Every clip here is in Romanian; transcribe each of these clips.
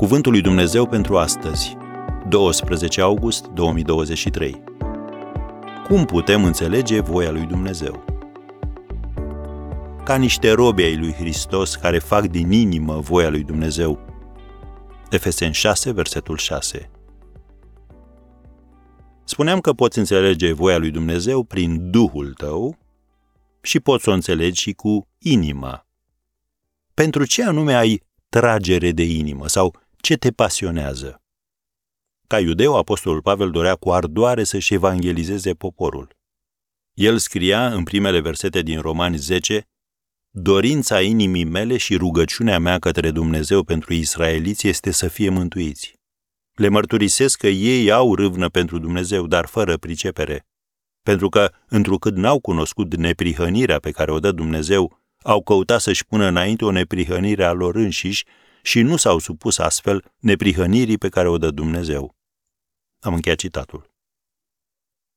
Cuvântul lui Dumnezeu pentru astăzi, 12 august 2023. Cum putem înțelege voia lui Dumnezeu? Ca niște robi ai lui Hristos care fac din inimă voia lui Dumnezeu. Efeseni 6, versetul 6. Spuneam că poți înțelege voia lui Dumnezeu prin Duhul tău și poți să o înțelegi și cu inima. Pentru ce anume ai tragere de inimă sau ce te pasionează? Ca iudeu, apostolul Pavel dorea cu ardoare să-și evangelizeze poporul. El scria în primele versete din Romani 10, Dorința inimii mele și rugăciunea mea către Dumnezeu pentru israeliți este să fie mântuiți. Le mărturisesc că ei au râvnă pentru Dumnezeu, dar fără pricepere. Pentru că, întrucât n-au cunoscut neprihănirea pe care o dă Dumnezeu, au căutat să-și pună înainte o neprihănire a lor înșiși și nu s-au supus astfel neprihănirii pe care o dă Dumnezeu. Am încheiat citatul.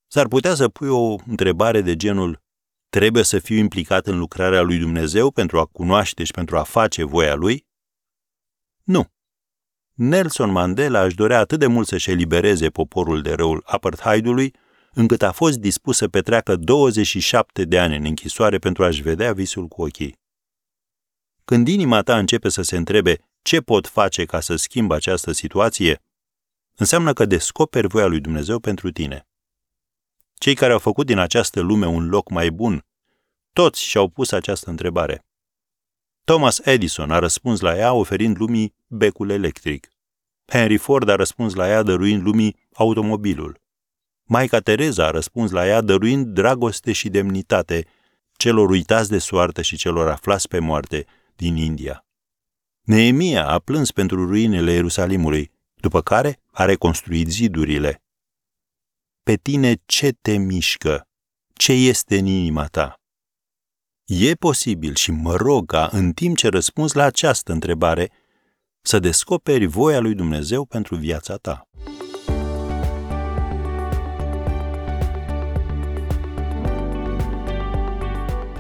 S-ar putea să pui o întrebare de genul trebuie să fiu implicat în lucrarea lui Dumnezeu pentru a cunoaște și pentru a face voia lui? Nu. Nelson Mandela își dorea atât de mult să-și elibereze poporul de răul apartheidului, încât a fost dispus să petreacă 27 de ani în închisoare pentru a-și vedea visul cu ochii. Când inima ta începe să se întrebe ce pot face ca să schimb această situație, înseamnă că descoperi voia lui Dumnezeu pentru tine. Cei care au făcut din această lume un loc mai bun, toți și-au pus această întrebare. Thomas Edison a răspuns la ea oferind lumii becul electric. Henry Ford a răspuns la ea dăruind lumii automobilul. Maica Tereza a răspuns la ea dăruind dragoste și demnitate celor uitați de soartă și celor aflați pe moarte din India. Neemia a plâns pentru ruinele Ierusalimului, după care a reconstruit zidurile. Pe tine ce te mișcă? Ce este în inima ta? E posibil și mă rog ca, în timp ce răspunzi la această întrebare, să descoperi voia lui Dumnezeu pentru viața ta.